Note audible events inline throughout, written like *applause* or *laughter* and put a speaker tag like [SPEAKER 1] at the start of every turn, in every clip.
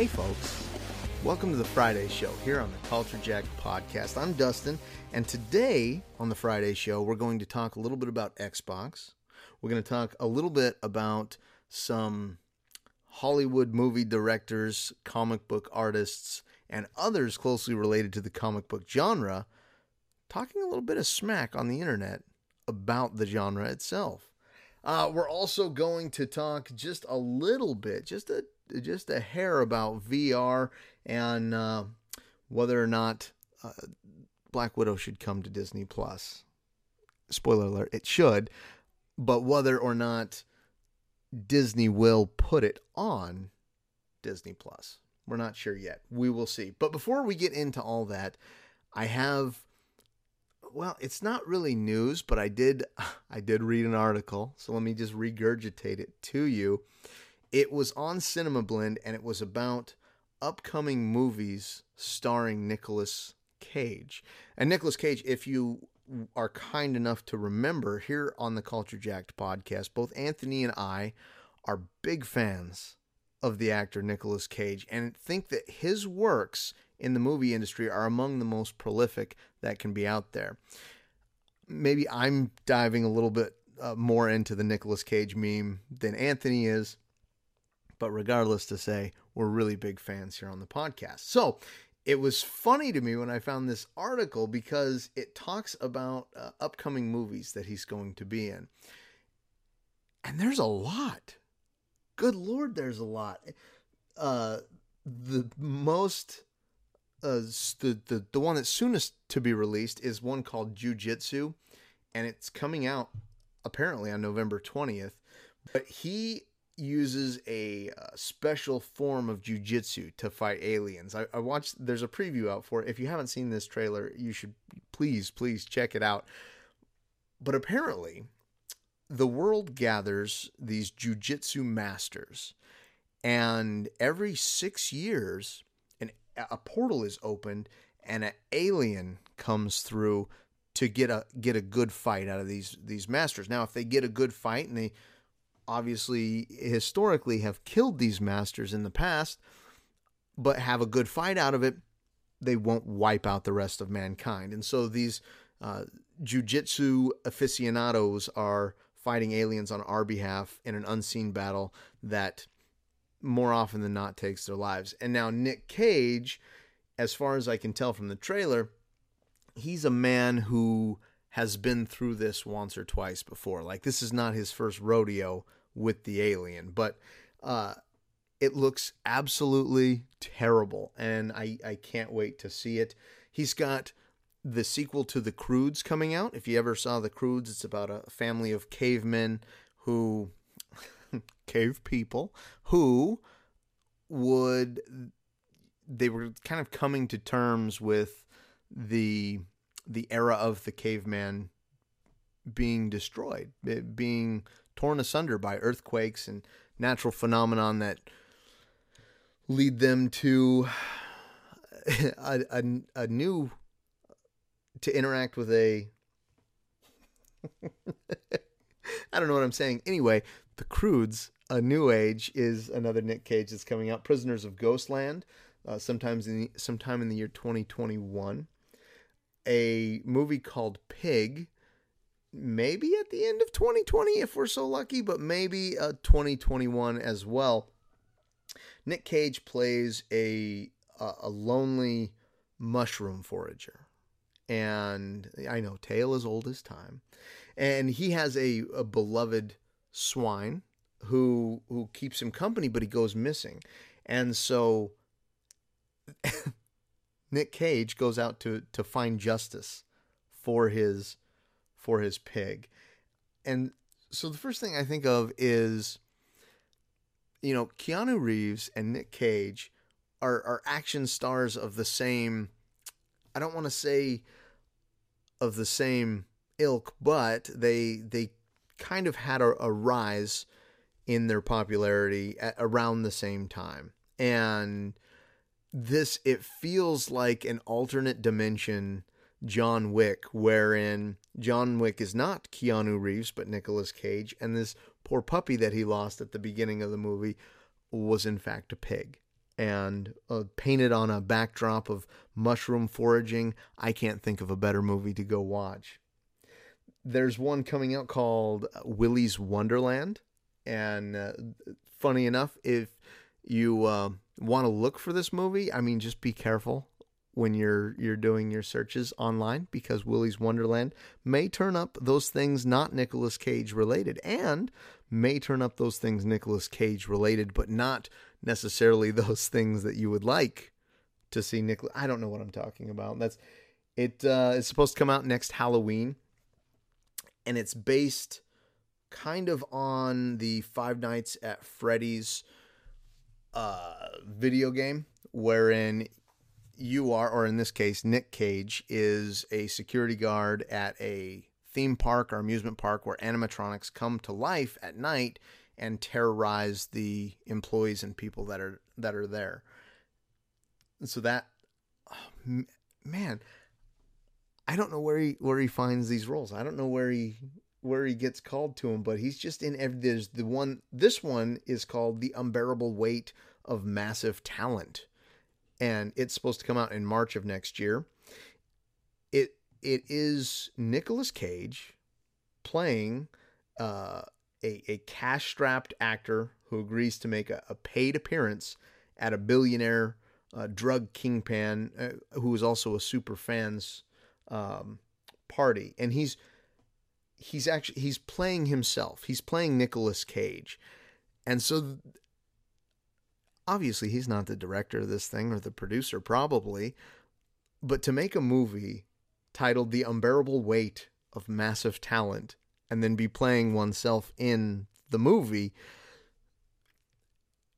[SPEAKER 1] Hey, folks. Welcome to the Friday Show here on the Culture Jacked podcast. I'm Dustin, and today on the Friday Show, we're going to talk a little bit about Xbox. We're going to talk a little bit about some Hollywood movie directors, comic book artists, and others closely related to the comic book genre, talking a little bit of smack on the internet about the genre itself. Uh, we're also going to talk just a little bit, just a just a hair about VR and uh, whether or not uh, Black Widow should come to Disney Plus. Spoiler alert: it should, but whether or not Disney will put it on Disney Plus, we're not sure yet. We will see. But before we get into all that, I have well, it's not really news, but I did *laughs* I did read an article, so let me just regurgitate it to you. It was on Cinema Blend and it was about upcoming movies starring Nicolas Cage. And Nicolas Cage, if you are kind enough to remember here on the Culture Jacked podcast, both Anthony and I are big fans of the actor Nicolas Cage and think that his works in the movie industry are among the most prolific that can be out there. Maybe I'm diving a little bit uh, more into the Nicolas Cage meme than Anthony is, but regardless to say, we're really big fans here on the podcast. So it was funny to me when I found this article because it talks about uh, upcoming movies that he's going to be in. And there's a lot. Good Lord, there's a lot. Uh, the most uh, the, the the one that's soonest to be released is one called Jiu-Jitsu, and it's coming out apparently on November 20th. But he uses a, uh, special form of jujitsu to fight aliens. I, I, watched. There's a preview out for it. If you haven't seen this trailer, you should please please check it out. But apparently, the world gathers these jujitsu masters, and every six years a portal is opened and an alien comes through to get a get a good fight out of these these masters. Now, if they get a good fight and they obviously historically have killed these masters in the past, but have a good fight out of it, they won't wipe out the rest of mankind. And so these uh, jujitsu aficionados are fighting aliens on our behalf in an unseen battle that more often than not takes their lives. And now Nick Cage, as far as I can tell from the trailer, he's a man who has been through this once or twice before. Like this is not his first rodeo with the alien, but uh, it looks absolutely terrible, and I I can't wait to see it. He's got the sequel to the Croods coming out. If you ever saw the Croods, it's about a family of cavemen who *laughs* cave people who would they were kind of coming to terms with the the era of the caveman being destroyed, being torn asunder by earthquakes and natural phenomenon that lead them to *sighs* a, a, a new to interact with a *laughs* I don't know what I'm saying. Anyway, the Croods, A New Age is another Nick Cage that's coming out. Prisoners of Ghostland, uh, sometimes in the, sometime in the year 2021. A movie called Pig, maybe at the end of 2020 if we're so lucky, but maybe uh, 2021 as well. Nick Cage plays a a, a lonely mushroom forager and I know tale as old as time. And he has a, a beloved swine who who keeps him company, but he goes missing. And so *laughs* Nick Cage goes out to to find justice for his for his pig. And so the first thing I think of is you know, Keanu Reeves and Nick Cage are are action stars of the same I don't want to say of the same ilk, but they they kind of had a, a rise in their popularity at around the same time. And this it feels like an alternate dimension John Wick wherein John Wick is not Keanu Reeves but Nicolas Cage and this poor puppy that he lost at the beginning of the movie was in fact a pig. and uh, painted on a backdrop of mushroom foraging. I can't think of a better movie to go watch. There's one coming out called Willy's Wonderland, and uh, funny enough, if you uh, want to look for this movie, I mean, just be careful when you're you're doing your searches online because Willy's Wonderland may turn up those things not Nicolas Cage related and may turn up those things Nicolas Cage related but not necessarily *laughs* those things that you would like to see Nicolas I don't know what I'm talking about. That's it uh, it's supposed to come out next Halloween and it's based kind of on the Five Nights at Freddy's uh, video game wherein you are, or in this case, Nick Cage is a security guard at a theme park or amusement park where animatronics come to life at night and terrorize the employees and people that are that are there. And So that oh, man, I don't know where he where he finds these roles. I don't know where he where he gets called to him, but he's just in every. There's the one. This one is called the unbearable weight of massive talent and it's supposed to come out in March of next year. It it is Nicolas Cage playing uh, a a cash strapped actor who agrees to make a, a, paid appearance at a billionaire uh, drug kingpin uh, who is also a super fans um, party, and he's he's actually he's playing himself. He's playing Nicolas Cage, and so obviously he's not the director of this thing or the producer probably but to make a movie titled the unbearable weight of massive talent and then be playing oneself in the movie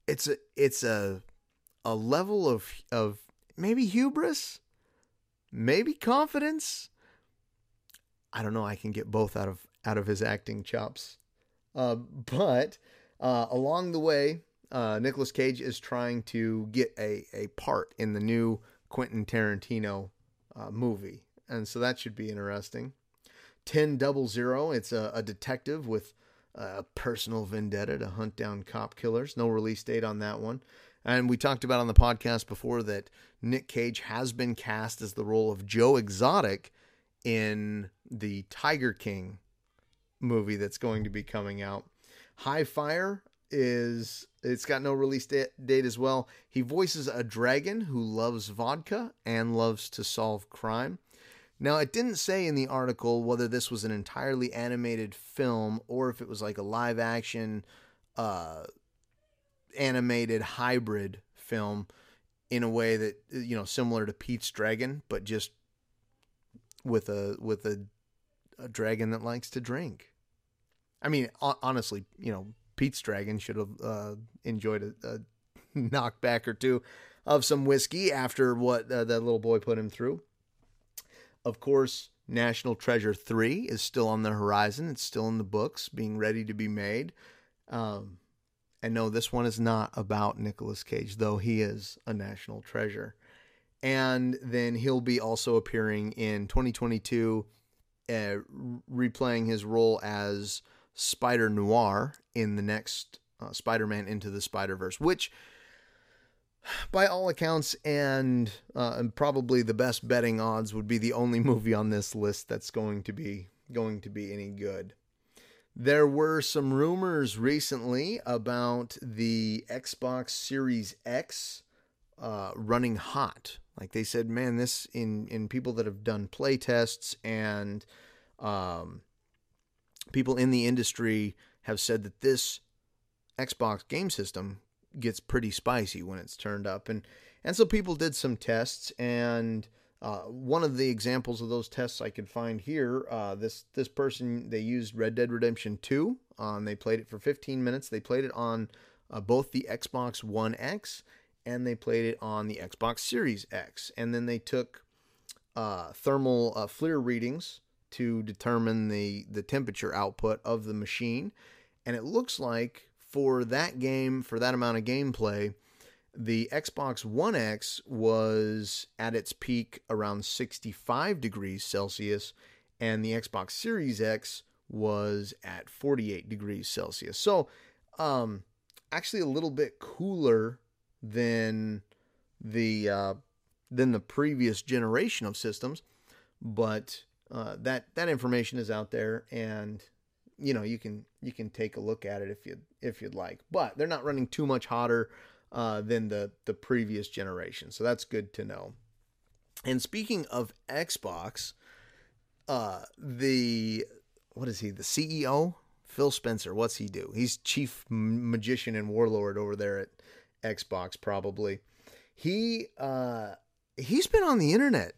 [SPEAKER 1] it's a it's a a level of of maybe hubris maybe confidence. I don't know i can get both out of out of his acting chops. Uh, but uh, along the way uh, Nicolas Cage is trying to get a, a part in the new Quentin Tarantino uh, movie. And so that should be interesting. 10 Double Zero, it's a, a detective with a personal vendetta to hunt down cop killers. No release date on that one. And we talked about on the podcast before that Nick Cage has been cast as the role of Joe Exotic in the Tiger King movie that's going to be coming out. High Fire, is it's got no release date as well. He voices a dragon who loves vodka and loves to solve crime. Now, it didn't say in the article whether this was an entirely animated film or if it was like a live action uh, animated hybrid film in a way that you know similar to Pete's Dragon, but just with a with a, a dragon that likes to drink. I mean, honestly, you know, Pete's Dragon should have uh, enjoyed a, a *laughs* knockback or two of some whiskey after what uh, that little boy put him through. Of course, National Treasure 3 is still on the horizon. It's still in the books, being ready to be made. Um, and no, this one is not about Nicolas Cage, though he is a national treasure. And then he'll be also appearing in 2022, uh, replaying his role as Spider Noir in the next uh, Spider Man Into the Spider Verse, which, by all accounts, and, uh, and probably the best betting odds, would be the only *laughs* movie on this list that's going to be going to be any good. There were some rumors recently about the Xbox Series X uh, running hot. Like they said, man, this in in people that have done play tests and um, people in the industry have said that this Xbox game system gets pretty spicy when it's turned up, and and so people did some tests, and uh, one of the examples of those tests I could find here, uh, this this person they used Red Dead Redemption 2, um, they played it for 15 minutes. They played it on uh, both the Xbox One X and they played it on the Xbox Series X, and then they took uh, thermal uh, FLIR readings to determine the the temperature output of the machine and it looks like for that game for that amount of gameplay the Xbox One X was at its peak around 65 degrees Celsius and the Xbox Series X was at 48 degrees Celsius. So, um actually a little bit cooler than the uh, than the previous generation of systems, but uh, that that information is out there, and you know you can you can take a look at it if you if you'd like. But they're not running too much hotter uh, than the the previous generation, so that's good to know. And speaking of Xbox, uh, the what is he? The CEO, Phil Spencer. What's he do? He's chief magician and warlord over there at Xbox, probably. He uh, he's been on the internet,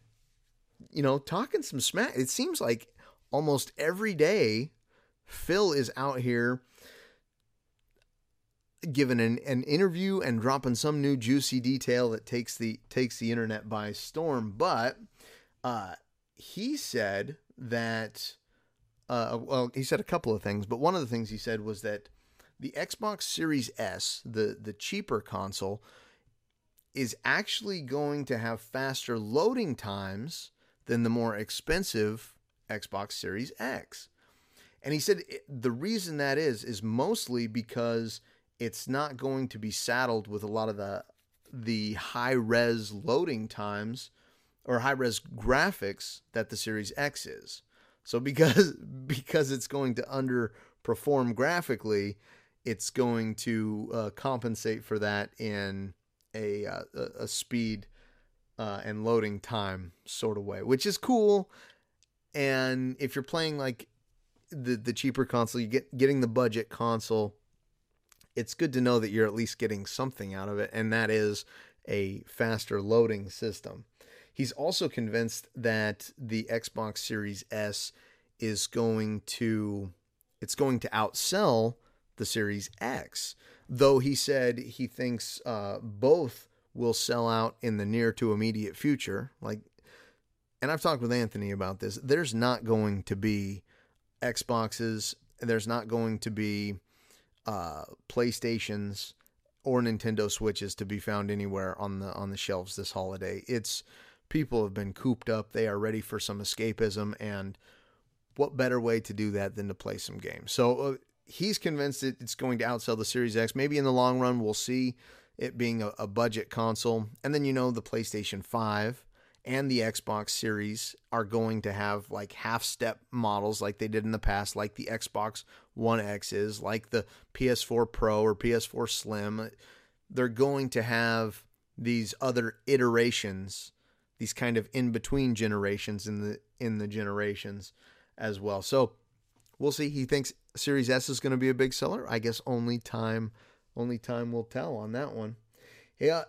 [SPEAKER 1] you know, talking some smack. It seems like almost every day, Phil is out here giving an, an interview and dropping some new juicy detail that takes the takes the internet by storm. But uh, he said that uh, well, he said a couple of things, but one of the things he said was that the Xbox Series S, the the cheaper console, is actually going to have faster loading times than the more expensive Xbox Series X. And he said the reason that is is mostly because it's not going to be saddled with a lot of the the high res loading times or high res graphics that the Series X is. So because *laughs* because it's going to underperform graphically, it's going to uh, compensate for that in a uh, a speed uh, and loading time sort of way, which is cool. And if you're playing like the the cheaper console, you get getting the budget console. It's good to know that you're at least getting something out of it, and that is a faster loading system. He's also convinced that the Xbox Series S is going to it's going to outsell the Series X. Though he said he thinks uh, both will sell out in the near to immediate future. Like, and I've talked with Anthony about this. There's not going to be Xboxes. There's not going to be uh, PlayStations or Nintendo Switches to be found anywhere on the on the shelves this holiday. It's people have been cooped up. They are ready for some escapism, and what better way to do that than to play some games? So uh, he's convinced that it's going to outsell the Series X. Maybe in the long run, we'll see it being a, a budget console. And then, you know, the PlayStation 5 and the Xbox Series are going to have like half step models like they did in the past, like the Xbox One X is, like the PS4 Pro or PS4 Slim. They're going to have these other iterations these kind of in between generations in the in the generations as well. So we'll see. He thinks Series S is going to be a big seller. I guess only time only time will tell on that one. Yeah,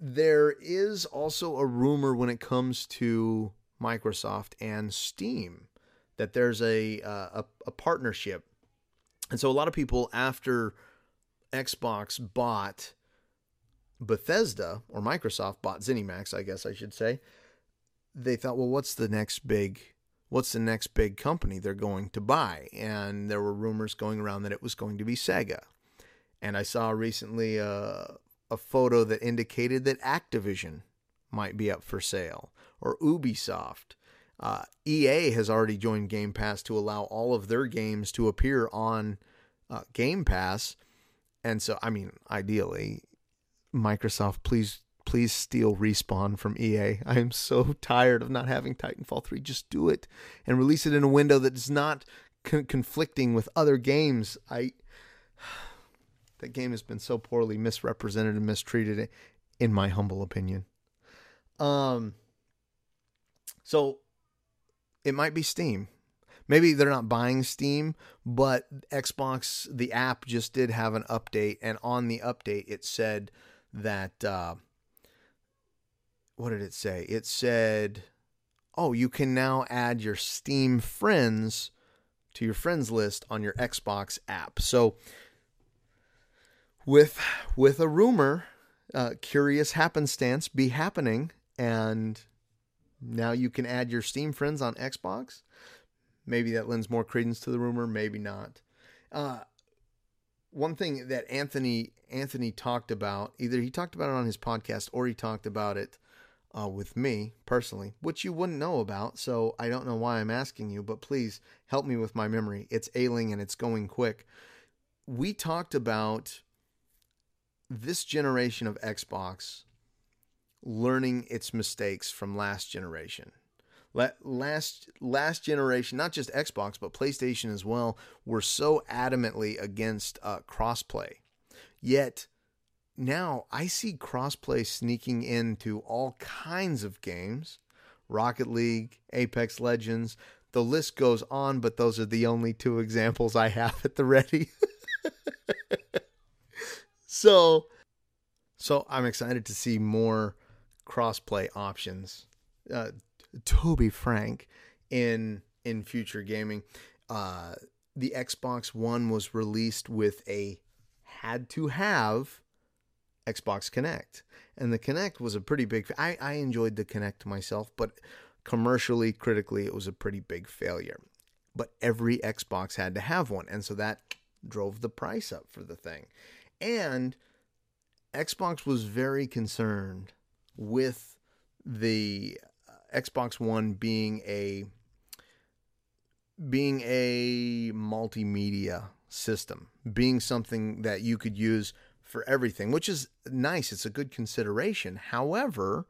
[SPEAKER 1] there is also a rumor when it comes to Microsoft and Steam that there's a uh, a, a partnership, and so a lot of people after Xbox bought Bethesda or Microsoft bought ZeniMax, I guess I should say, they thought, well, what's the next big what's the next big company they're going to buy? And there were rumors going around that it was going to be Sega. And I saw recently a, a photo that indicated that Activision might be up for sale or Ubisoft. Uh, EA has already joined Game Pass to allow all of their games to appear on uh, Game Pass. And so, I mean, ideally, Microsoft, please please steal respawn from EA. *laughs* I am so tired of not having Titanfall 3. Just do it and release it in a window that is not con- conflicting with other games. I that game has been so poorly misrepresented and mistreated in my humble opinion. Um so it might be Steam. Maybe they're not buying Steam, but Xbox the app just did have an update and on the update it said that uh, what did it say? It said, "Oh, you can now add your Steam friends to your friends list on your Xbox app." So with with a rumor, uh, curious happenstance be happening, and now you can add your Steam friends on Xbox. Maybe that lends more credence to the rumor, maybe not. Uh, one thing that Anthony Anthony talked about, either he talked about it on his podcast or he talked about it uh, with me personally, which you wouldn't know about. So I don't know why I'm asking you, but please help me with my memory. It's ailing and it's going quick. We talked about this generation of Xbox learning its mistakes from last generation. Last last generation, not just Xbox but PlayStation as well, were so adamantly against uh, crossplay. Yet now I see crossplay sneaking into all kinds of games, Rocket League, Apex Legends. The list goes on, but those are the only two *laughs* examples I have at the ready. *laughs* so, so I'm excited to see more crossplay options. Uh, to be frank, in in future gaming, uh, the Xbox One was released with a had to have Xbox Kinect, and the Kinect was a pretty big. I I enjoyed the Kinect myself, but commercially, critically, it was a pretty big failure. But every Xbox had to have one, and so that drove the price up for the thing. And Xbox was very concerned with the uh, Xbox One being a being a multimedia system, being something that you could use for everything, which is nice. It's a good consideration. However,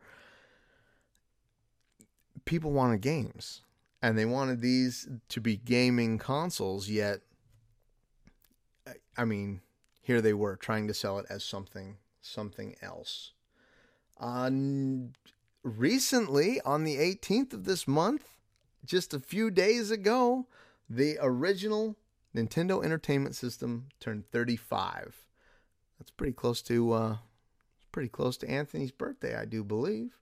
[SPEAKER 1] people wanted games and they wanted these to be gaming consoles, yet, I mean, here they were trying to sell it as something something else. Uh, recently, on the 18th of this month, just a few days ago, the original Nintendo Entertainment System turned 35. That's pretty close to uh, pretty close to Anthony's birthday, I do believe.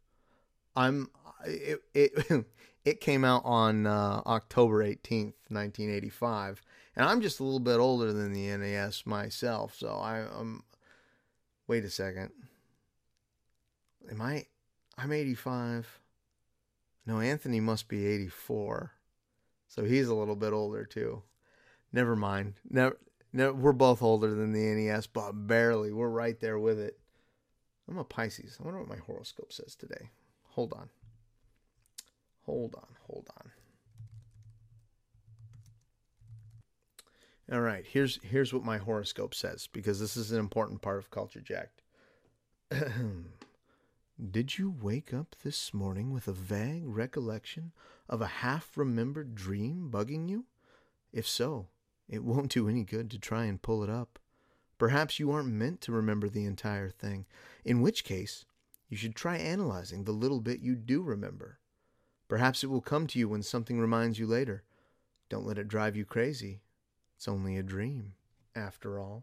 [SPEAKER 1] I'm it it *laughs* it came out on uh, October 18th, 1985, and I'm just a little bit older than the NES myself, so I, I'm. Wait a second. Am I? I'm 85. No, Anthony must be 84. So he's a little bit older too. Never mind. Never, no, we're both older than the NES, but barely. We're right there with it. I'm a Pisces. I wonder what my horoscope says today. Hold on. Hold on. Hold on. All right, here's here's what my horoscope says because this is an important part of Culture Jacked. *clears throat* Did you wake up this morning with a vague recollection of a half remembered dream bugging you? If so, it won't do any good to try and pull it up. Perhaps you aren't meant to remember the entire thing, in which case, you should try analyzing the little bit you do remember. Perhaps it will come to you when something reminds you later. Don't let it drive you crazy. It's only a dream, after all.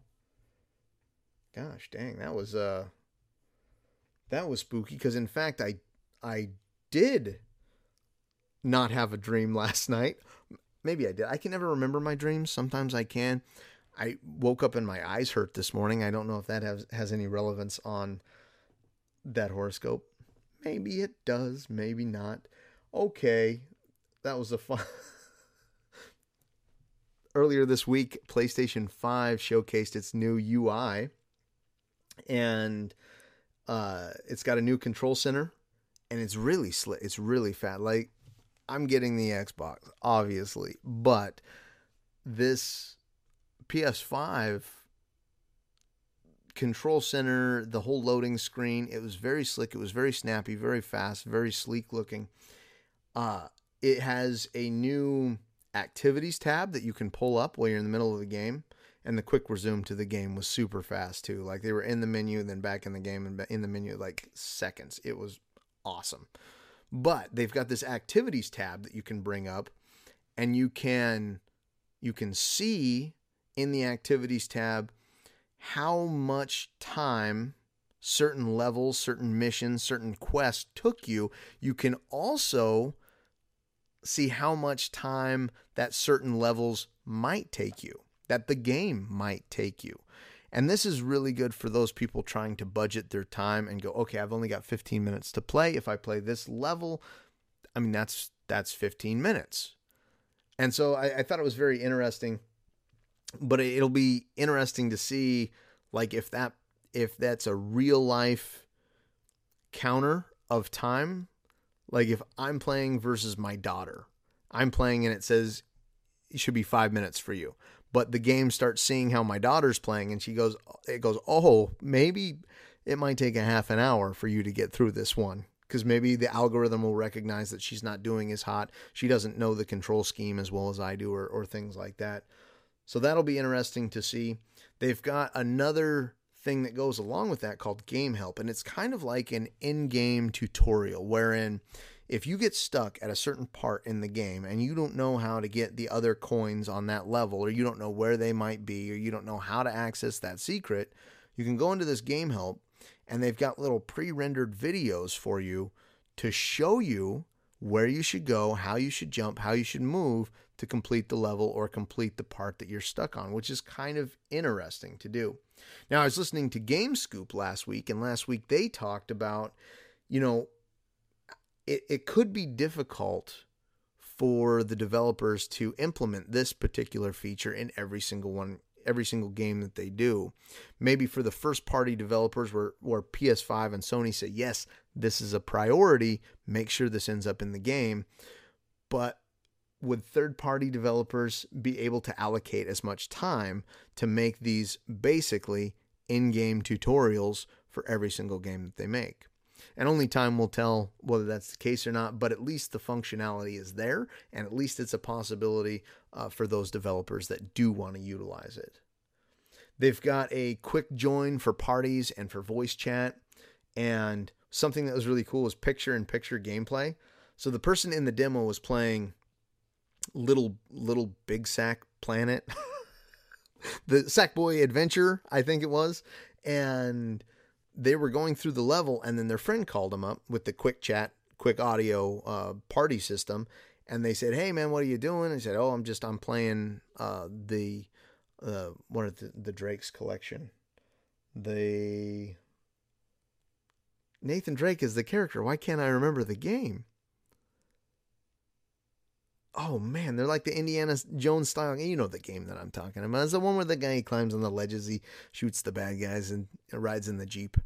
[SPEAKER 1] Gosh dang, that was uh that was spooky because in fact I I did not have a dream *laughs* last night. Maybe I did. I can never remember my dreams. Sometimes I can. I woke up and my eyes hurt this morning. I don't know if that has has any relevance on that horoscope. Maybe it does, maybe not. Okay. That was a fun *laughs* Earlier this week, PlayStation 5 showcased its new UI and uh, it's got a new control center and it's really slick. It's really fat. Like I'm getting the Xbox, obviously, but this PS5 control center, the whole loading screen, it was very slick. It was very snappy, very fast, very sleek looking. Uh, it has a new activities tab that you can pull up while you're in the middle of the game. And the quick resume to the game was super fast too. Like they were in the menu, and then back in the game, and in the menu like seconds. It was awesome. But they've got this activities tab that you can bring up and you can you can see in the activities tab how much time certain levels, certain missions, certain quests took you. You can also see how much time that certain levels might take you, that the game might take you. And this is really good for those people trying to budget their time and go, okay, I've only got 15 minutes to play. If I play this level, I mean that's that's 15 minutes. And so I, I thought it was very interesting. But it'll be interesting to see like if that if that's a real life counter of time. Like if I'm playing versus my daughter. I'm playing and it says it should be five minutes for you. but the game starts seeing how my daughter's playing and she goes it goes oh maybe it might take a half an hour for you to get through this one because maybe the algorithm will recognize that she's not doing as hot she doesn't know the control scheme as well as i do or, or things like that so that'll be interesting to see they've got another thing that goes along with that called game help and it's kind of like an in-game tutorial wherein if you get stuck at a certain part in the game and you don't know how to get the other coins on that level, or you don't know where they might be, or you don't know how to access that secret, you can go into this game help and they've got little pre rendered videos for you to show you where you should go, how you should jump, how you should move to complete the level or complete the part that you're stuck on, which is kind of interesting to do. Now, I was listening to Game Scoop last week, and last week they talked about, you know, it, it could be difficult for the developers to implement this particular feature in every single one every single game that they do. Maybe for the first party developers where, where PS5 and Sony say, yes, this is a priority, make sure this ends up in the game. But would third party developers be able to allocate as much time to make these basically in game tutorials for every single game that they make? And only time will tell whether that's the case or not, but at least the functionality is there, and at least it's a possibility uh, for those developers that do want to utilize it. They've got a quick join for parties and for voice chat, and something that was really cool was picture in picture gameplay. So the person in the demo was playing little little big sack planet *laughs* the sackboy adventure i think it was and they were going through the level, and then their friend called them up with the quick chat, quick audio uh, party system, and they said, "Hey, man, what are you doing?" And he said, "Oh, I'm just I'm playing uh, the uh, what are the, the Drake's collection, the." Nathan Drake is the character. Why can't I remember the game? oh man, they're like the Indiana Jones style. You know the game that I'm talking about. It's the one where the guy climbs on the ledges, he shoots the bad guys, and rides in the jeep.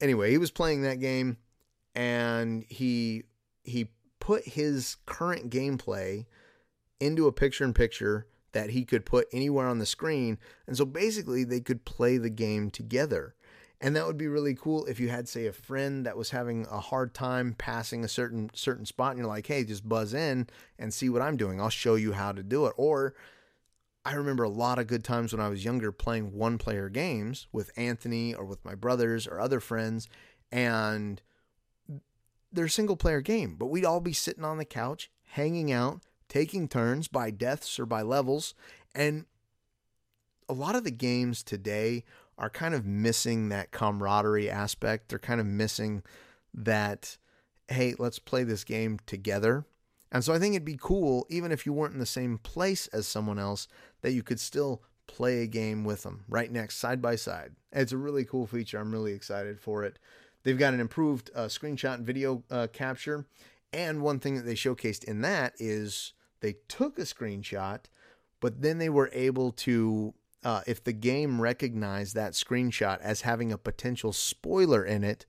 [SPEAKER 1] Anyway, he was playing that game, and he he put his current gameplay into a picture-in-picture that he could put anywhere on the screen, and so basically they could play the game together. And that would be really cool if you had, say, a friend that was having a hard time passing a certain certain spot, and you're like, "Hey, just buzz in and see what I'm doing. I'll show you how to do it." Or I remember a lot of good times when I was younger playing one player games with Anthony or with my brothers or other friends, and they're single player game, but we'd all be sitting on the couch, hanging out, taking turns by deaths or by levels, and a lot of the games today are kind of missing that camaraderie aspect. They're kind of missing that, hey, let's play this game together. And so I think it'd be cool, even if you weren't in the same place as someone else, that you could still play a game with them right next, side by side. It's a really cool feature. I'm really excited for it. They've got an improved uh, screenshot and video uh, capture. And one thing that they showcased in that is they took a screenshot, but then they were able to uh, if the game recognized that screenshot as having a potential spoiler in it,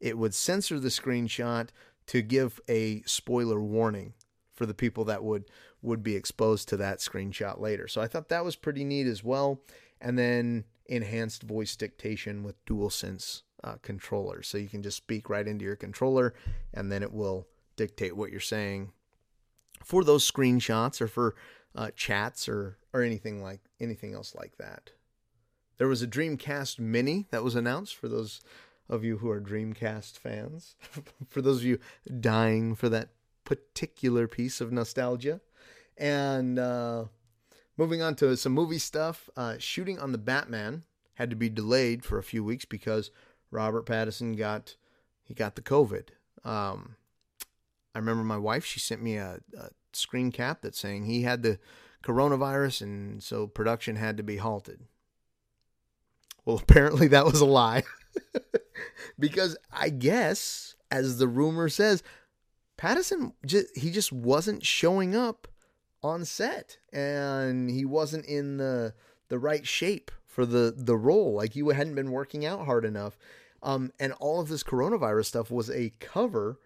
[SPEAKER 1] it would censor the screenshot to give a spoiler warning for the people that would would be exposed to that screenshot later. So I thought that was pretty neat as well. And then enhanced voice dictation with DualSense uh, controllers, so you can just speak right into your controller, and then it will dictate what you're saying for those screenshots or for uh, chats or or anything like anything else like that. There was a Dreamcast Mini that was announced for those of you who are Dreamcast fans. *laughs* for those of you dying for that particular piece of nostalgia, and uh, moving on to some movie stuff. Uh, shooting on the Batman had to be delayed for a few weeks because Robert Pattinson got he got the COVID. Um, I remember my wife; she sent me a, a screen cap that's saying he had the coronavirus and so production had to be halted. Well, *laughs* apparently that was a lie. *laughs* because I guess, as the rumor says, Pattinson just, he just wasn't showing up on set and he wasn't in the the right shape for the the role like he hadn't been working out hard enough um, and all of this coronavirus stuff was a cover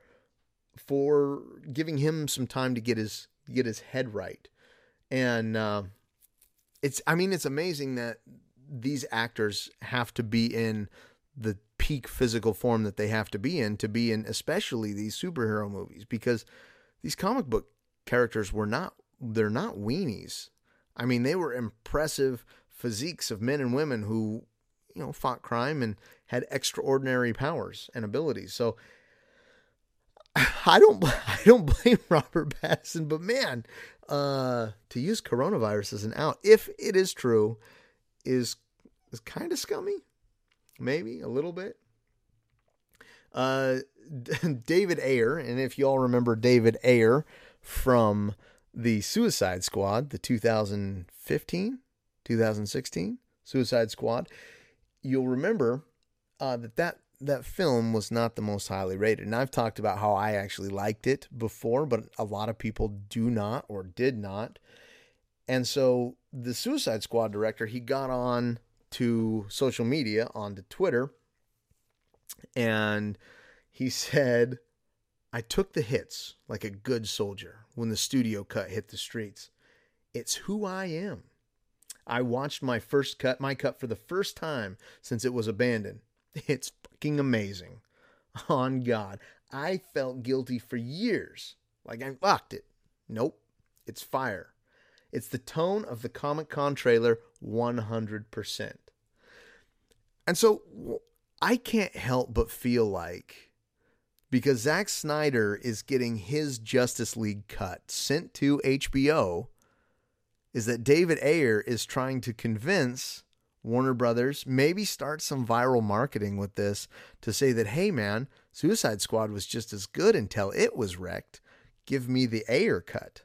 [SPEAKER 1] for giving him some time to get his get his head right. And uh, it's I mean it's amazing that these actors have to be in the peak physical form that they have to be in to be in especially these superhero movies because these comic book characters were not they're not weenies. I mean, they were impressive physiques of men and women who, you know, fought crime and had extraordinary powers and abilities. So *laughs* I don't *laughs* I don't blame *laughs* Robert Pattinson, but man, uh, to use coronavirus as an out, if it is true, is is kind of scummy, maybe a little bit. Uh, David Ayer, and if you all remember David Ayer from the Suicide Squad, the 2015, 2016 Suicide Squad, you'll remember uh, that that that film was not the most highly rated. And I've talked about how I actually liked it before, but a lot of people do not or did not. And so the Suicide Squad director, he got on to social media, onto Twitter, and he *laughs* said, I took the hits like a good soldier when the studio cut hit the streets. It's who I am. I watched my first cut, my cut for the first time since it was abandoned. *laughs* It's fucking amazing. *laughs* On God. I felt guilty for years. Like I fucked it. Nope. It's fire. It's the tone of the Comic Con trailer 100%. And so I can't help but feel like because Zack Snyder is getting his Justice League cut sent to HBO, is that David Ayer is trying to convince Warner Brothers, maybe start some viral marketing with this to say that, hey man, Suicide Squad was just as good until it was wrecked. Give me the Ayer cut.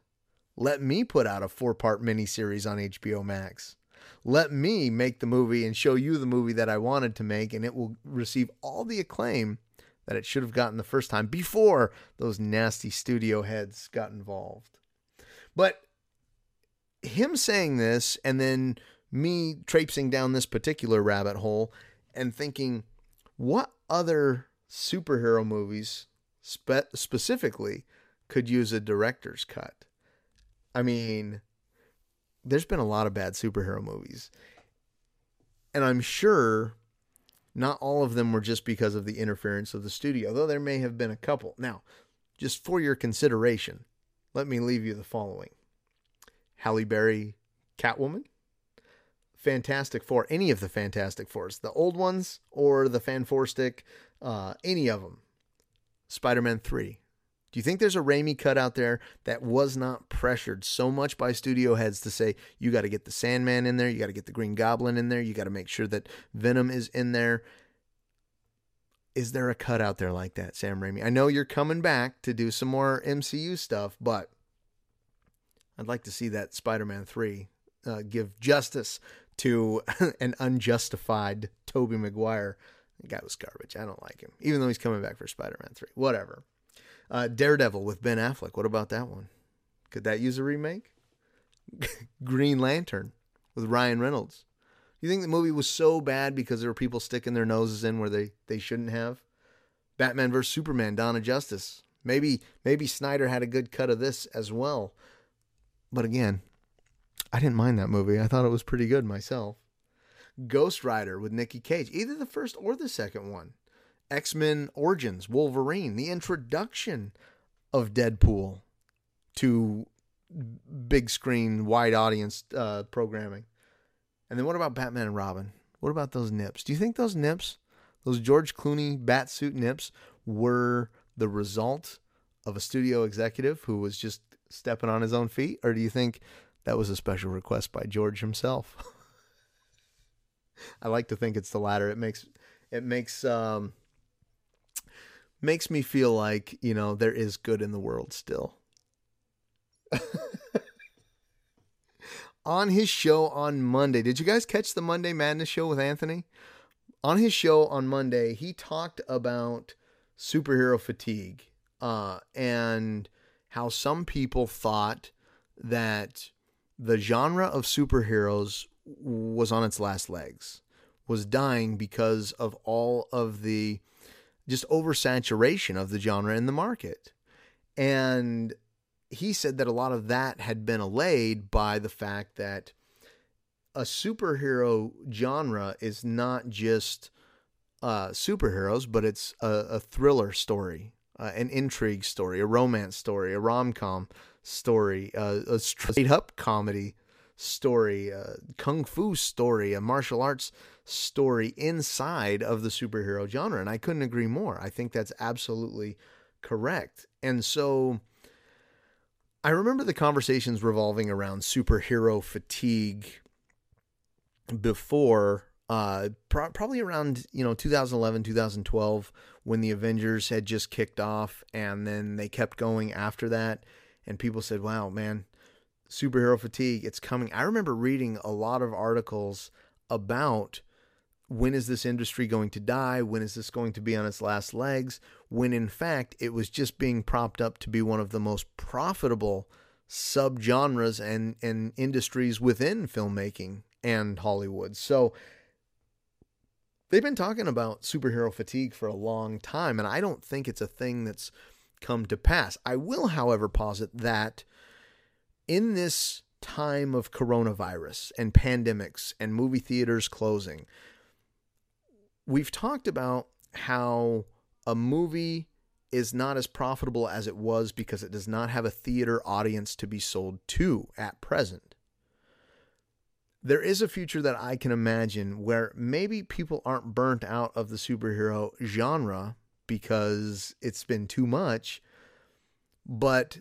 [SPEAKER 1] Let me put out a four part miniseries on HBO Max. Let me make the movie and show you the movie that I wanted to make, and it will receive all the acclaim that it should have gotten the first time before those nasty studio heads got involved. But him saying this and then me traipsing down this particular rabbit hole and thinking, what other superhero movies spe- specifically could use a director's cut? I mean, there's been a lot of bad superhero movies. And I'm sure not all of them were just because of the interference of the studio, though there may have been a couple. Now, just for your consideration, let me leave you the following Halle Berry, Catwoman, Fantastic Four, any of the Fantastic Fours, the old ones or the Fan Four Stick, uh, any of them. Spider Man 3. Do you think there's a Raimi cut out there that was not pressured so much by studio heads to say, you got to get the Sandman in there, you got to get the Green Goblin in there, you got to make sure that Venom is in there? Is there a cut out there like that, Sam Raimi? I know you're coming back to do some more MCU stuff, but I'd like to see that Spider Man 3 uh, give justice to *laughs* an unjustified Tobey Maguire. The guy was garbage. I don't like him, even though he's coming back for Spider Man 3. Whatever. Uh, Daredevil with Ben Affleck. What about that one? Could that use a remake? *laughs* Green Lantern with Ryan Reynolds. You think the movie was so bad because there were people sticking their noses in where they, they shouldn't have? Batman vs Superman, Dawn of Justice. Maybe maybe Snyder had a good cut of this as well. But again, I didn't mind that movie. I thought it was pretty good myself. Ghost Rider with Nicky Cage, either the first or the second one. X Men Origins, Wolverine, the introduction of Deadpool to big screen, wide audience uh, programming. And then what about Batman and Robin? What about those nips? Do you think those nips, those George Clooney bat suit nips, were the result of a studio executive who was just stepping on his own feet? Or do you think that was a special request by George himself. *laughs* I like to think it's the latter. It makes it makes um makes me feel like, you know, there is good in the world still. *laughs* on his show on Monday, did you guys catch the Monday Madness show with Anthony? On his show on Monday, he talked about superhero fatigue uh, and how some people thought that the genre of superheroes was on its last legs, was dying because of all of the just oversaturation of the genre in the market. And he said that a lot of that had been allayed by the fact that a superhero genre is not just uh, superheroes, but it's a, a thriller story, uh, an intrigue story, a romance story, a rom com story, uh, a straight up comedy story, a kung fu story, a martial arts story inside of the superhero genre. And I couldn't agree more. I think that's absolutely correct. And so I remember the conversations revolving around superhero fatigue before uh, pro- probably around you know 2011 2012 when the avengers had just kicked off and then they kept going after that and people said wow man superhero fatigue it's coming. I remember reading a lot of articles about when is this industry going to die? When is this going to be on its last legs? When in fact it was just being propped up to be one of the most profitable subgenres and and industries within filmmaking and hollywood. So they've been talking about superhero fatigue for a long time, and I don't think it's a thing that's come to pass. I will, however, posit that in this time of coronavirus and pandemics and movie theaters closing, we've talked about how a movie is not as profitable as it was because it does not have a theater audience to be sold to at present there is a future that I can imagine where maybe people aren't burnt out of the superhero genre because it's been too much. But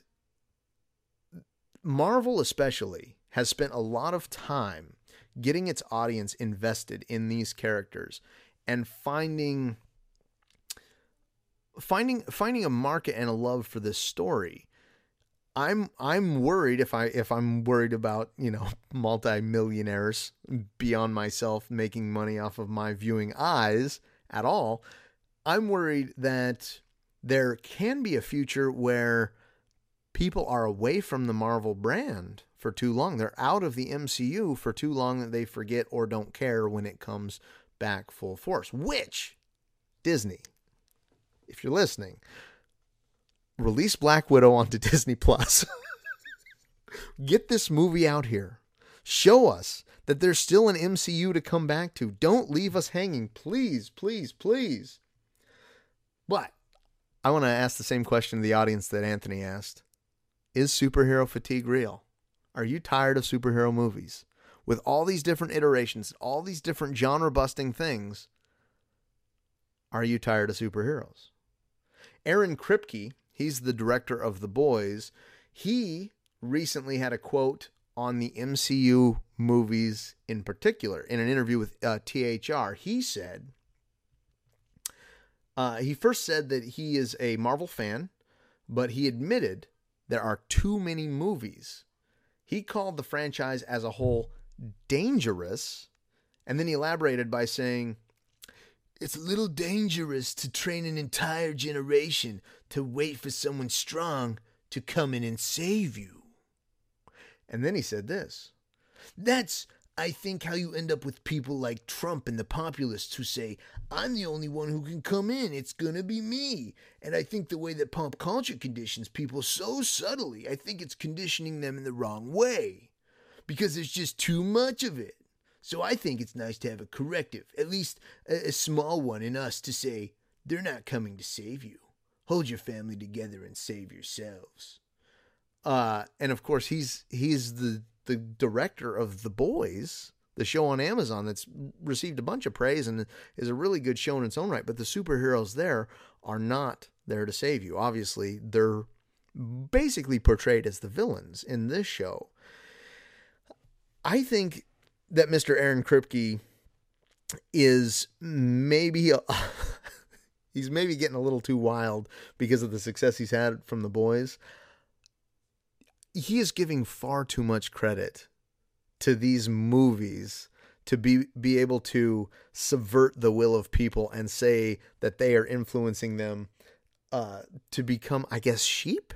[SPEAKER 1] Marvel, especially, has spent a lot of time getting its audience invested in these characters and finding finding finding a market and a love for this story I'm I'm worried if I if I'm worried about you know *laughs* multimillionaires beyond myself making money off of my viewing eyes at all. I'm worried that there can be a future where people are away from the Marvel brand for too long. They're out of the MCU for too long that they forget or don't care when it comes back full force. Which Disney, if you're listening, release Black Widow onto *laughs* Disney Plus. Get this movie out here. Show us that there's still an MCU to come back to. Don't leave us hanging. Please, please, please. But I want to ask the same question to the audience that Anthony asked Is superhero fatigue real? Are you tired of superhero movies? With all these different iterations, all these different genre busting things, are you tired of superheroes? Aaron Kripke He's the director of The Boys. He recently had a quote on the MCU movies in particular in an interview with uh, THR. He said, uh, he first said that he is a Marvel fan, but he admitted there are too many movies. He called the franchise as a whole dangerous, and then he elaborated by saying, it's a little dangerous to train an entire generation to wait for someone strong to come in and save you. And then he said this That's, I think, how you end up with people like Trump and the populists who say, I'm the only one who can come in, it's gonna be me. And I think the way that pop culture conditions people so subtly, I think it's conditioning them in the wrong way. Because there's just too much of it. So I think it's nice to have a corrective, at least a, a small one in us to say, they're not coming to save you. Hold your family together and save yourselves. Uh, and of course, he's he's the the director of The Boys, the show on Amazon that's received a bunch of praise and is a really good show in its own right. But the superheroes there are not there to save you. Obviously, they're basically portrayed as the villains in this show. I think that Mr. Aaron Kripke is maybe a, *laughs* he's maybe getting a little too wild because of the success he's had from the boys. He is giving far too much credit to these movies to be be able to subvert the will of people and say that they are influencing them uh, to become, I guess, sheep,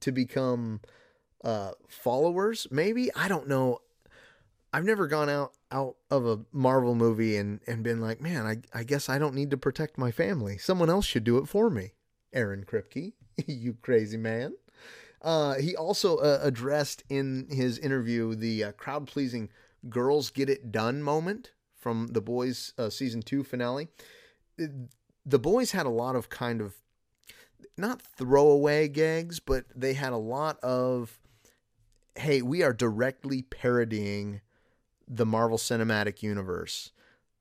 [SPEAKER 1] to become uh, followers. Maybe I don't know. I've never gone out out of a Marvel movie and and been like, man, I I guess I don't need to protect my family. Someone else should do it for me. Aaron Kripke, *laughs* you crazy man. Uh, he also uh, addressed in his interview the uh, crowd pleasing girls get it done moment from the boys uh, season 2 finale. The boys had a lot of kind of not throwaway gags, but they had a lot of hey, we are directly parodying the Marvel Cinematic Universe.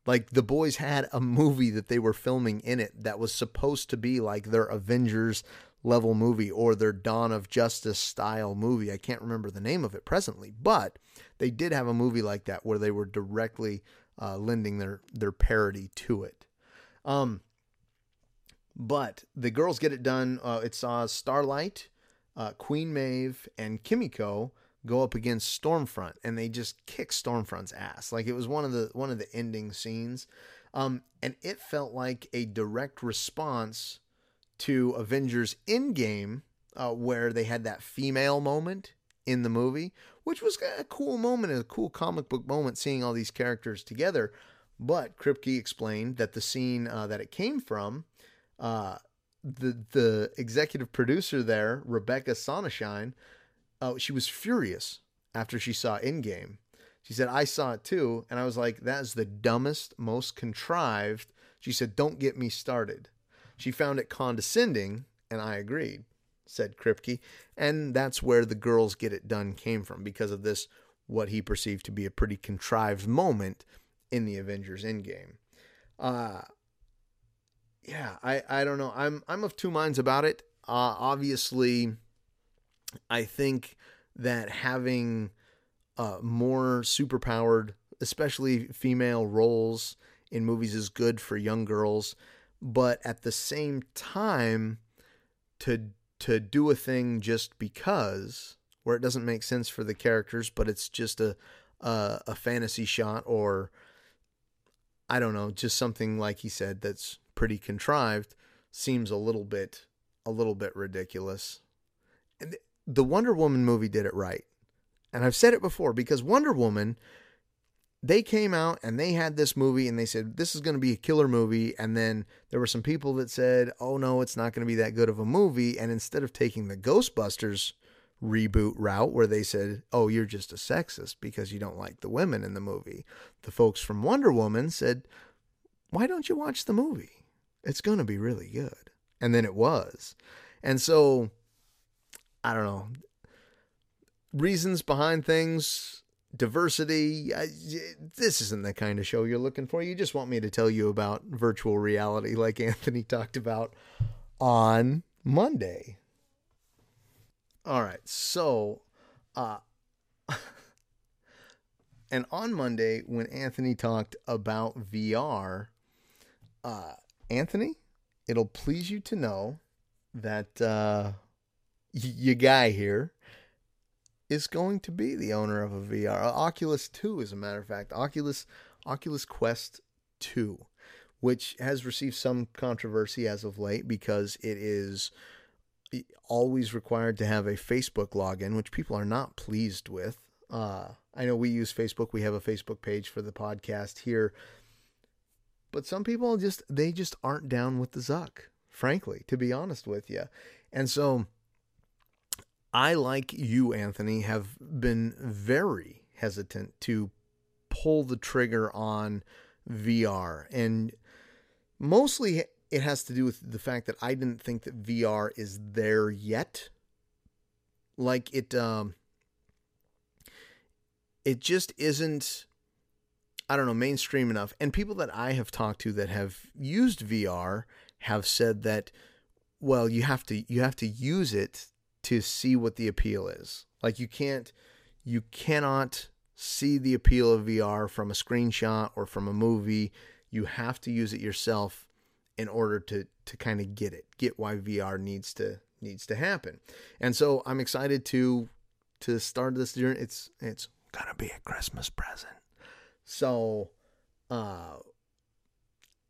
[SPEAKER 1] Like the boys had a movie that they were filming in it that was supposed to be like their Avengers level movie or their Dawn of Justice style movie. I can't remember the name of it presently, but they did have a movie like that where they were directly uh, lending their their parody to it. Um, but the girls get it done. Uh, it saw Starlight, uh, Queen Maeve, and Kimiko go up against Stormfront, and they just kick Stormfront's ass. Like it was one of the one of the ending scenes, um, and it felt like a direct response to Avengers Endgame, uh, where they had that female moment in the movie, which was a cool moment, a cool comic book moment, seeing all these characters together. But Kripke explained that the scene uh, that it came from, uh, the the executive producer there, Rebecca Sonnenschein, uh, she was furious after she saw Endgame. She said, "I saw it too," and I was like, "That is the dumbest, most contrived." She said, "Don't get me started." She found it condescending, and I agreed said Kripke. And that's where the girls get it done came from because of this, what he perceived to be a pretty contrived moment in the Avengers Endgame. Uh, yeah, I, I don't know. I'm I'm of two minds about it. Uh, obviously, I think that having uh, more superpowered, especially female roles in movies, is good for young girls. But at the same time, to to do a thing just because, where it doesn't make sense for the characters, but it's just a a, a fantasy shot or I don't know, just something like he said that's pretty contrived, seems a little bit a little bit ridiculous. And the Wonder Woman movie did it right. And I've said it before because Wonder Woman they came out and they had this movie and they said this is going to be a killer movie. And then there were some people that said oh no it's not going to be that good of a movie. And instead of taking the ghostbusters reboot route where they said oh you're just a sexist because you don't like the women in the movie the folks from wonder woman said why don't you watch the movie? It's going to be really good. And then it was. And so i don't know. Reasons behind things diversity. This isn't the kind of show you're looking for. You just want me to tell you about virtual reality, like *laughs* Anthony talked about on Monday. All right, so, uh, *laughs* and on Monday when Anthony talked about VR, uh, Anthony, it'll please you to know that uh, y- your guy here is going to be the owner of a VR. Oculus 2, as a matter of fact, Oculus Oculus Quest 2, which has received some controversy as of late because it is always required to have a Facebook login, which people are not pleased with. Uh, I know we use Facebook. We have a Facebook page for the podcast here. But some people just they just aren't down with the Zuck, frankly, to be honest with you. And so I, like you, Anthony, have been very hesitant to pull the trigger on VR. And mostly it has to do with the fact that I didn't think that VR is there yet. Like it, um, it just isn't I don't know, mainstream enough. And people that I have talked to that have used VR have said that well, you have to you have to use it to see what the appeal is. Like you can't you cannot see the appeal of VR from a screenshot or from a movie. You have to use it yourself in order to to kind of get it, get why VR needs to needs to happen. And so I'm excited to to start this journey. It's it's gonna be a Christmas present. So uh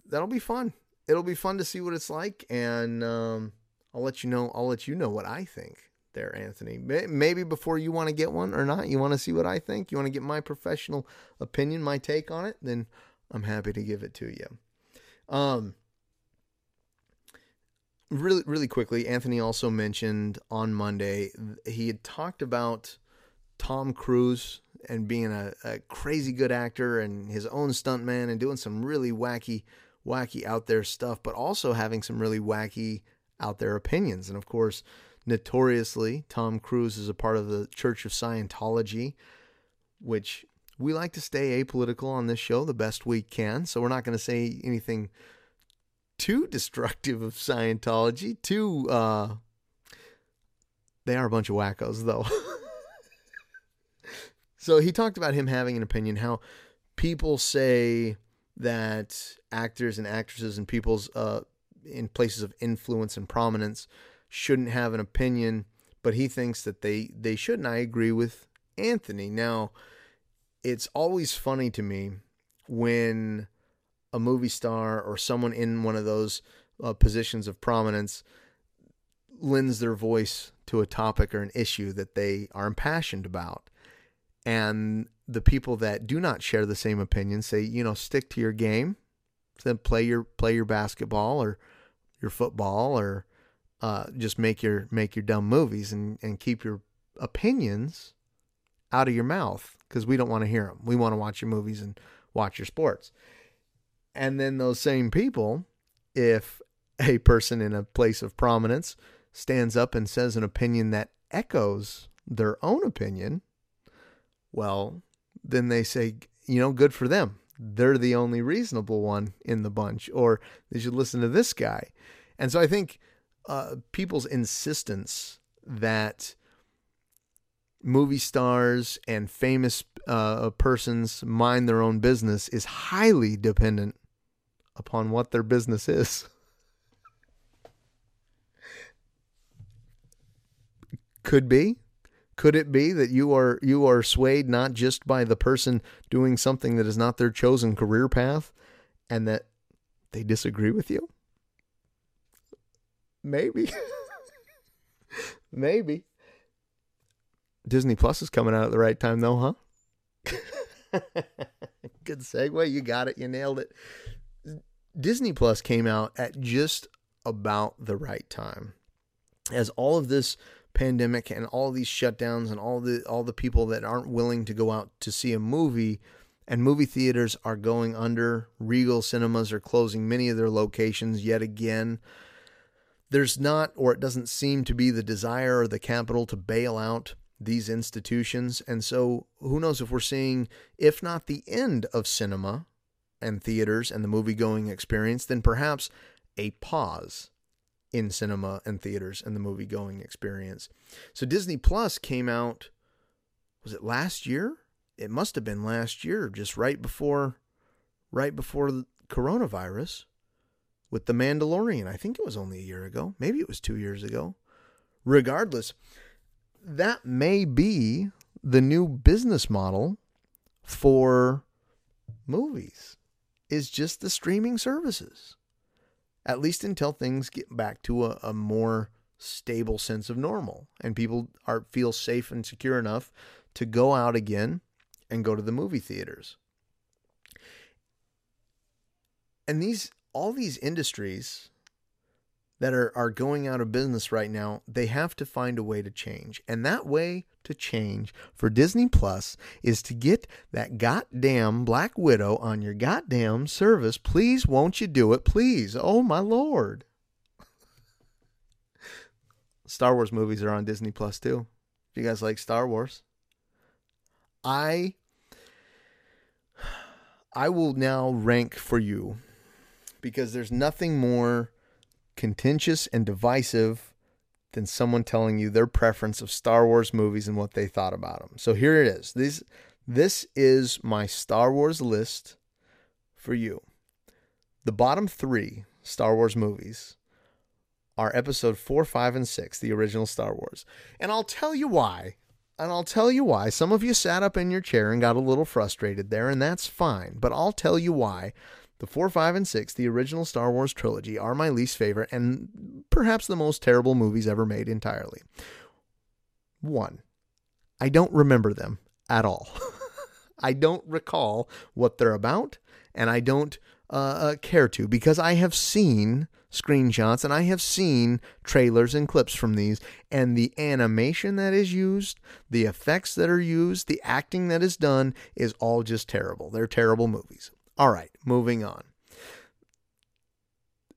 [SPEAKER 1] that'll be fun. It'll be fun to see what it's like and um I'll let you know. I'll let you know what I think there, Anthony. Maybe before you want to get one or not, you want to see what I think. You want to get my professional opinion, my take on it. Then I'm happy to give it to you. Um, really, really quickly, Anthony also mentioned on Monday he had talked about Tom Cruise and being a, a crazy good actor and his own stuntman and doing some really wacky, wacky out there stuff, but also having some really wacky out their opinions. And of course, notoriously, Tom Cruise is a part of the Church of Scientology, which we like to stay apolitical on this show the best we can. So we're not going to say anything too destructive of Scientology, too uh they are a bunch of wackos though. *laughs* so he talked about him having an opinion how people say that actors and actresses and people's uh in places of influence and prominence shouldn't have an opinion, but he thinks that they they should and I agree with Anthony. Now, it's always funny to me when a movie star or someone in one of those uh, positions of prominence lends their voice to a topic or an issue that they are impassioned about. And the people that do not share the same opinion say, you know, stick to your game, then play your play your basketball or your football or uh, just make your make your dumb movies and, and keep your opinions out of your mouth because we don't want to hear them. We want to watch your movies and watch your sports. And then those same people, if *laughs* a person in a place of prominence stands up and says an opinion that echoes their own opinion, well, then they say, you know, good for them. They're the only reasonable one in the bunch, or they should listen to this guy. And so I think uh, people's insistence that movie stars and famous uh, persons mind their own business is highly dependent upon what their business is. *laughs* Could be. Could it be that you are you are swayed not just by the person doing something that is not their chosen career path and that they disagree with you? Maybe. *laughs* Maybe. Disney Plus is coming out at the right time though, huh? *laughs* Good segue. You got it. You nailed it. Disney Plus came out at just about the right time. As all of this pandemic and all these shutdowns and all the all the people that aren't willing to go out to see a movie and movie theaters are going under, Regal cinemas are closing many of their locations yet again. There's not or it doesn't seem to be the desire or the capital to bail out these institutions. And so who knows if we're seeing if not the end of cinema and theaters and the movie going experience, then perhaps a pause in cinema and theaters and the movie going experience. So Disney Plus came out, was it last year? It must have been last year, just right before, right before coronavirus with The Mandalorian. I think it was only a year ago. Maybe it was two years ago. Regardless, that may be the new business model for movies is just the streaming services. At least until things get back to a, a more stable sense of normal and people are feel safe and secure enough to go out again and go to the movie theaters. And these all these industries that are, are going out of business right now, they have to find a way to change. And that way to change for Disney Plus is to get that goddamn Black Widow on your goddamn service. Please, won't you do it? Please. Oh, my Lord. *laughs* Star Wars movies are on Disney Plus too. If you guys like Star Wars, I *sighs* I will now rank for you because there's nothing more contentious and divisive than someone telling you their preference of Star Wars movies and what they thought about them. So here it is. This this is my Star Wars list for you. The bottom 3 Star Wars movies are episode 4, 5 and 6, the original Star Wars. And I'll tell you why. And I'll tell you why. Some of you sat up in your chair and got a little frustrated there, and that's fine. But I'll tell you why the 4, 5, and 6, the original Star Wars trilogy, are my least favorite and perhaps the most terrible movies ever made entirely. One, I don't remember them at all. *laughs* I don't recall what they're about, and I don't uh, uh, care to because I have seen screenshots and I have seen trailers and clips from these, and the animation that is used, the effects that are used, the acting that is done is all just terrible. They're terrible movies. All right, moving on.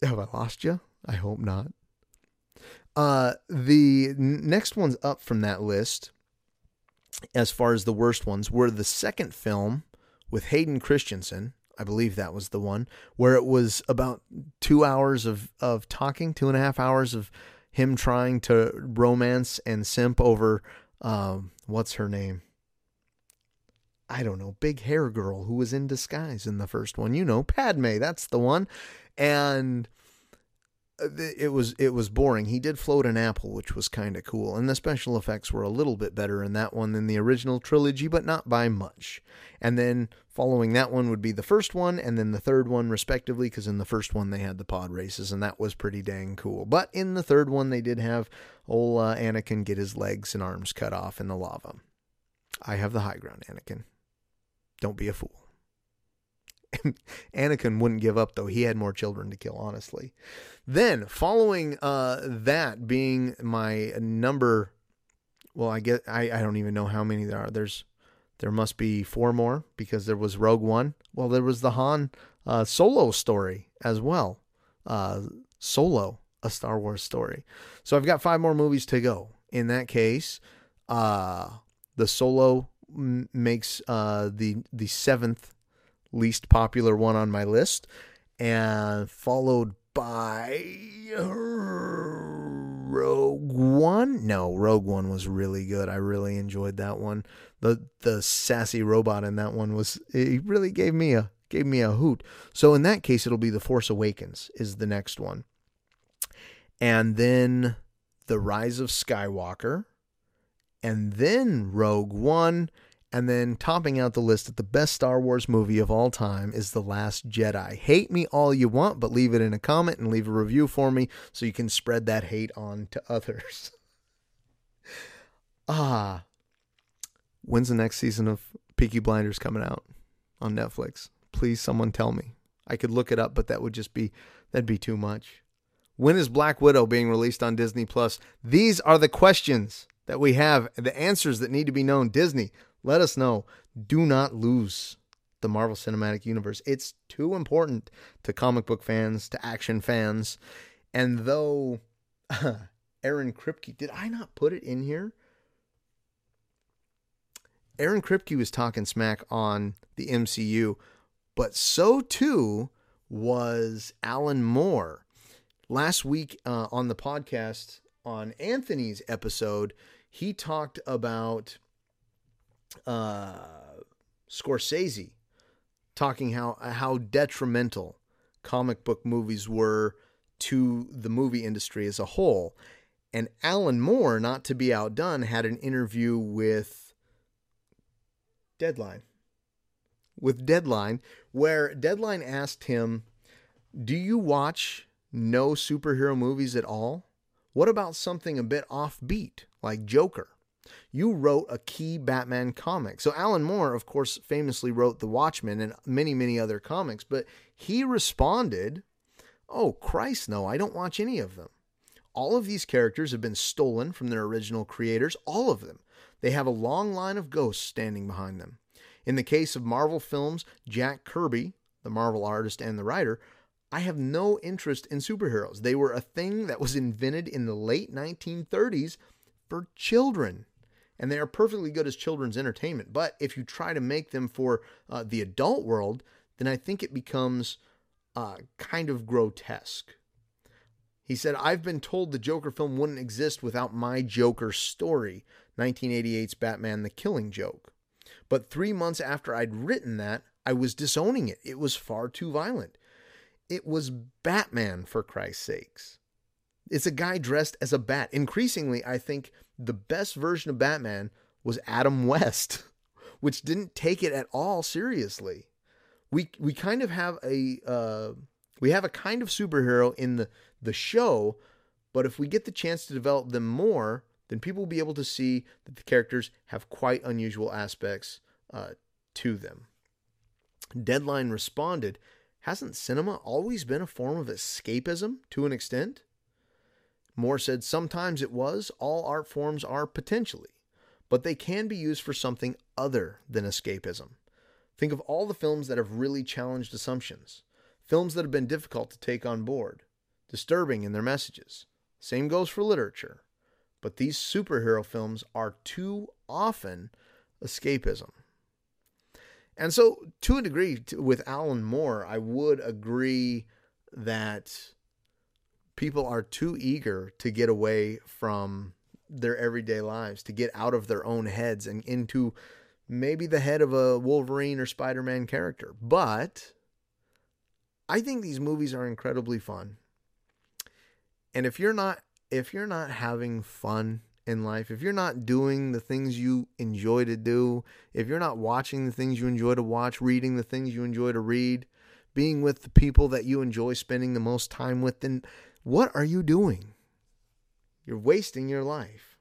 [SPEAKER 1] Have I lost you? I hope not. Uh, the next ones up from that list, as far as the worst ones, were the second film with Hayden Christensen. I believe that was the one where it was about two hours of of talking, two and a half hours of him trying to romance and simp over um, what's her name? I don't know, big hair girl who was in disguise in the first one. You know, Padme, that's the one. And uh, it was it was boring. He did float an apple, which was kind of cool, and the special effects were a little bit better in that one than the original trilogy, but not by much. And then following that one would be the first one, and then the third one, respectively, because in the first one they had the pod races, and that was pretty dang cool. But in the third one, they did have old uh, Anakin get his legs and arms cut off in the lava. I have the high ground, Anakin. Don't be a fool. *laughs* Anakin wouldn't give up though. He had more children to kill, honestly. Then, following uh, that being my number, well, I get I, I don't even know how many there are. There's there must be four more because there was Rogue One. Well, there was the Han uh, Solo story as well. Uh, Solo, a Star Wars story. So I've got five more movies to go. In that case, uh, the Solo makes uh, the the seventh least popular one on my list, and followed by Rogue One. No, Rogue One was really good. I really enjoyed that one. the The sassy robot in that one was he really gave me a gave me a hoot. So in that case, it'll be The Force Awakens is the next one, and then The Rise of Skywalker, and then Rogue One, and then topping out the list at the best Star Wars movie of all time is The Last Jedi. Hate me all you want, but leave it in a comment and leave a review for me so you can spread that hate on to *laughs* others. ah. When's the next season of Peaky Blinders coming out on Netflix? Please someone tell me. I could look it up, but that would just be that'd be too much. When is Black Widow being released on Disney Plus? These are the questions that we have, the answers that need to be known. Disney, let us know. Do not lose the Marvel Cinematic Universe. It's too important to comic book fans, to action fans. And though *laughs* Aaron Kripke, did I not put it in here? Aaron Kripke was talking smack on the MCU, but so too was Alan Moore. Last week uh, on the podcast, on Anthony's episode, he talked about uh, Scorsese talking how how detrimental comic book movies were to the movie industry as a whole. And Alan Moore, not to be outdone, had an interview with Deadline. With Deadline, where Deadline asked him, Do you watch no superhero movies at all? What about something a bit offbeat, like Joker? You wrote a key Batman comic. So Alan Moore, of course, famously wrote The Watchmen and many, many other comics, but he responded, Oh, Christ, no, I don't watch any of them. All of these characters have been stolen from their original creators, all of them. They have a long line of ghosts standing behind them. In the case of Marvel films, Jack Kirby, the Marvel artist and the writer, I have no interest in superheroes. They were a thing that was invented in the late 1930s for children and they are perfectly good as children's entertainment. But if you try to make them for uh, the adult world, then I think it becomes uh, kind of grotesque. He said, I've been told the Joker film wouldn't exist without my Joker story, 1988's Batman the Killing Joke. But three months after I'd written that, I was disowning it. It was far too violent. It was Batman, for Christ's sakes. It's a guy dressed as a bat. Increasingly, I think the best version of Batman was Adam *laughs* West, which didn't take it at all seriously. We we kind of have a uh, we have a kind of superhero in the the show, but if we get the chance to develop them more, then people will be able to see that the characters have quite unusual aspects uh, to them. Deadline responded, Hasn't cinema always been a form of escapism to an extent? Moore said sometimes it was, all art forms are potentially, but they can be used for something other than escapism. Think of all the films that have really challenged assumptions, films that have been difficult to take on board, disturbing in their messages. Same goes for literature. But these superhero films are too often escapism. And so, to a degree, with Alan Moore, I would agree that people are too eager to get away from their everyday lives, to get out of their own heads and into maybe the head of a Wolverine or Spider Man character. But I think these movies are incredibly fun. And if you're not if you're not having fun in life, if you're not doing the things you enjoy to do, if you're not watching the things you enjoy to watch, reading the things you enjoy to read, being with the people that you enjoy spending the most time with, then what are you doing? You're wasting your life.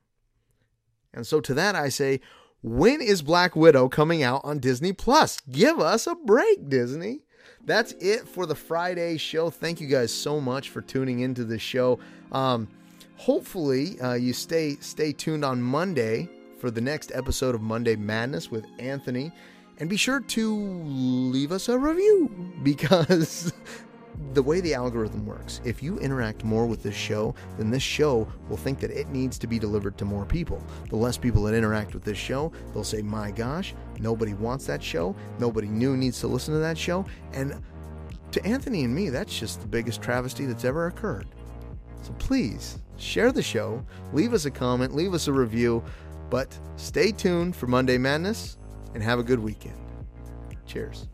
[SPEAKER 1] And so to that I say, when is Black Widow coming out on Disney Plus? Give us a break, Disney. That's it for the Friday show. Thank you guys so much for tuning into the show. Um, hopefully uh, you stay stay tuned on Monday for the next episode of Monday Madness with Anthony, and be sure to leave us a review *laughs* because. The way the algorithm works, if you interact more with this show, then this show will think that it needs to be delivered to more people. The less people that interact with this show, they'll say, My gosh, nobody wants that show. Nobody new needs to listen to that show. And to Anthony and me, that's just the biggest travesty that's ever occurred. So please share the show, leave us a comment, leave us a review, but stay tuned for Monday Madness and have a good weekend. Cheers.